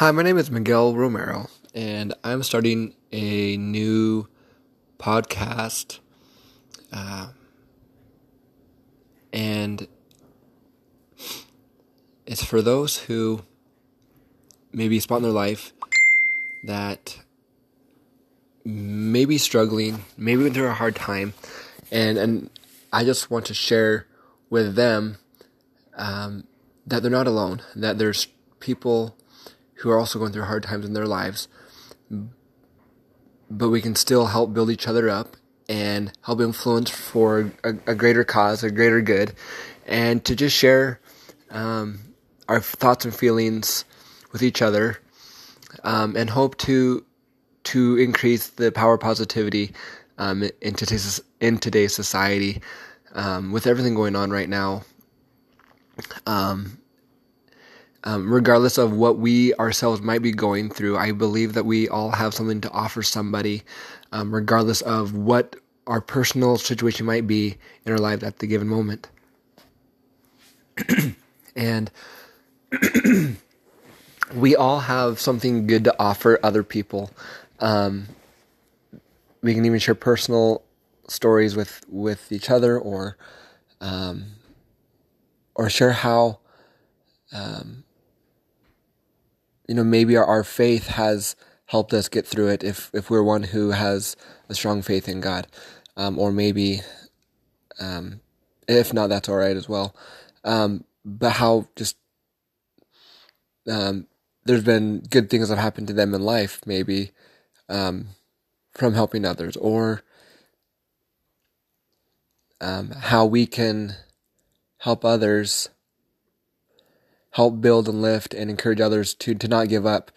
Hi, my name is Miguel Romero, and I'm starting a new podcast. Uh, and it's for those who maybe spot in their life that may be struggling, maybe went through a hard time, and and I just want to share with them um, that they're not alone. That there's people who are also going through hard times in their lives, but we can still help build each other up and help influence for a, a greater cause, a greater good, and to just share um, our thoughts and feelings with each other, um, and hope to to increase the power positivity um, in today's in today's society um, with everything going on right now. Um, um, regardless of what we ourselves might be going through, I believe that we all have something to offer somebody, um, regardless of what our personal situation might be in our life at the given moment. and we all have something good to offer other people. Um, we can even share personal stories with with each other, or um, or share how um, you know maybe our, our faith has helped us get through it if if we're one who has a strong faith in God, um, or maybe um, if not, that's all right as well. Um, but how just um, there's been good things that have happened to them in life, maybe um, from helping others, or um, how we can help others, help build and lift and encourage others to, to not give up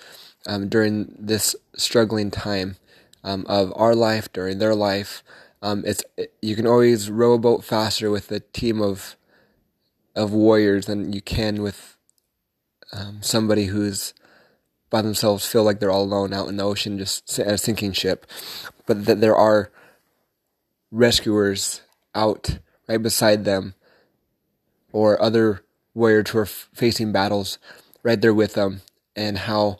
um, during this struggling time um, of our life, during their life. Um, it's you can always row a boat faster with a team of of warriors than you can with um, somebody who's by themselves feel like they're all alone out in the ocean, just a sinking ship. But that there are rescuers out right beside them, or other warriors who are f- facing battles right there with them, and how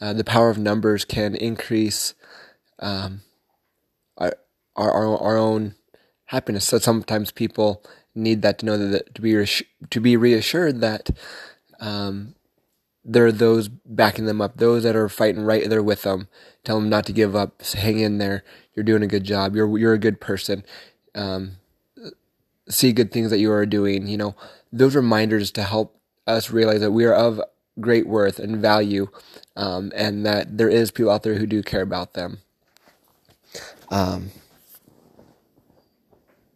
uh, the power of numbers can increase um, our, our our own happiness. So sometimes people need that to know that to be reassured, to be reassured that um, there are those backing them up, those that are fighting right there with them. Tell them not to give up. Hang in there. You're doing a good job. You're you're a good person. Um, see good things that you are doing. You know those reminders to help us realize that we are of great worth and value, um, and that there is people out there who do care about them. Um,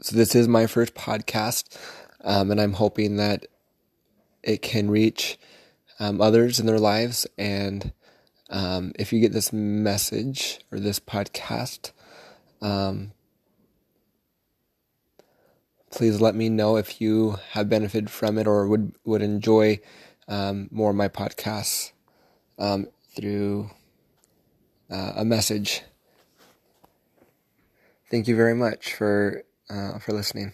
so this is my first podcast, um, and I'm hoping that it can reach um, others in their lives. And um, if you get this message or this podcast, um, please let me know if you have benefited from it or would would enjoy um, more of my podcasts um, through uh, a message. Thank you very much for uh, for listening.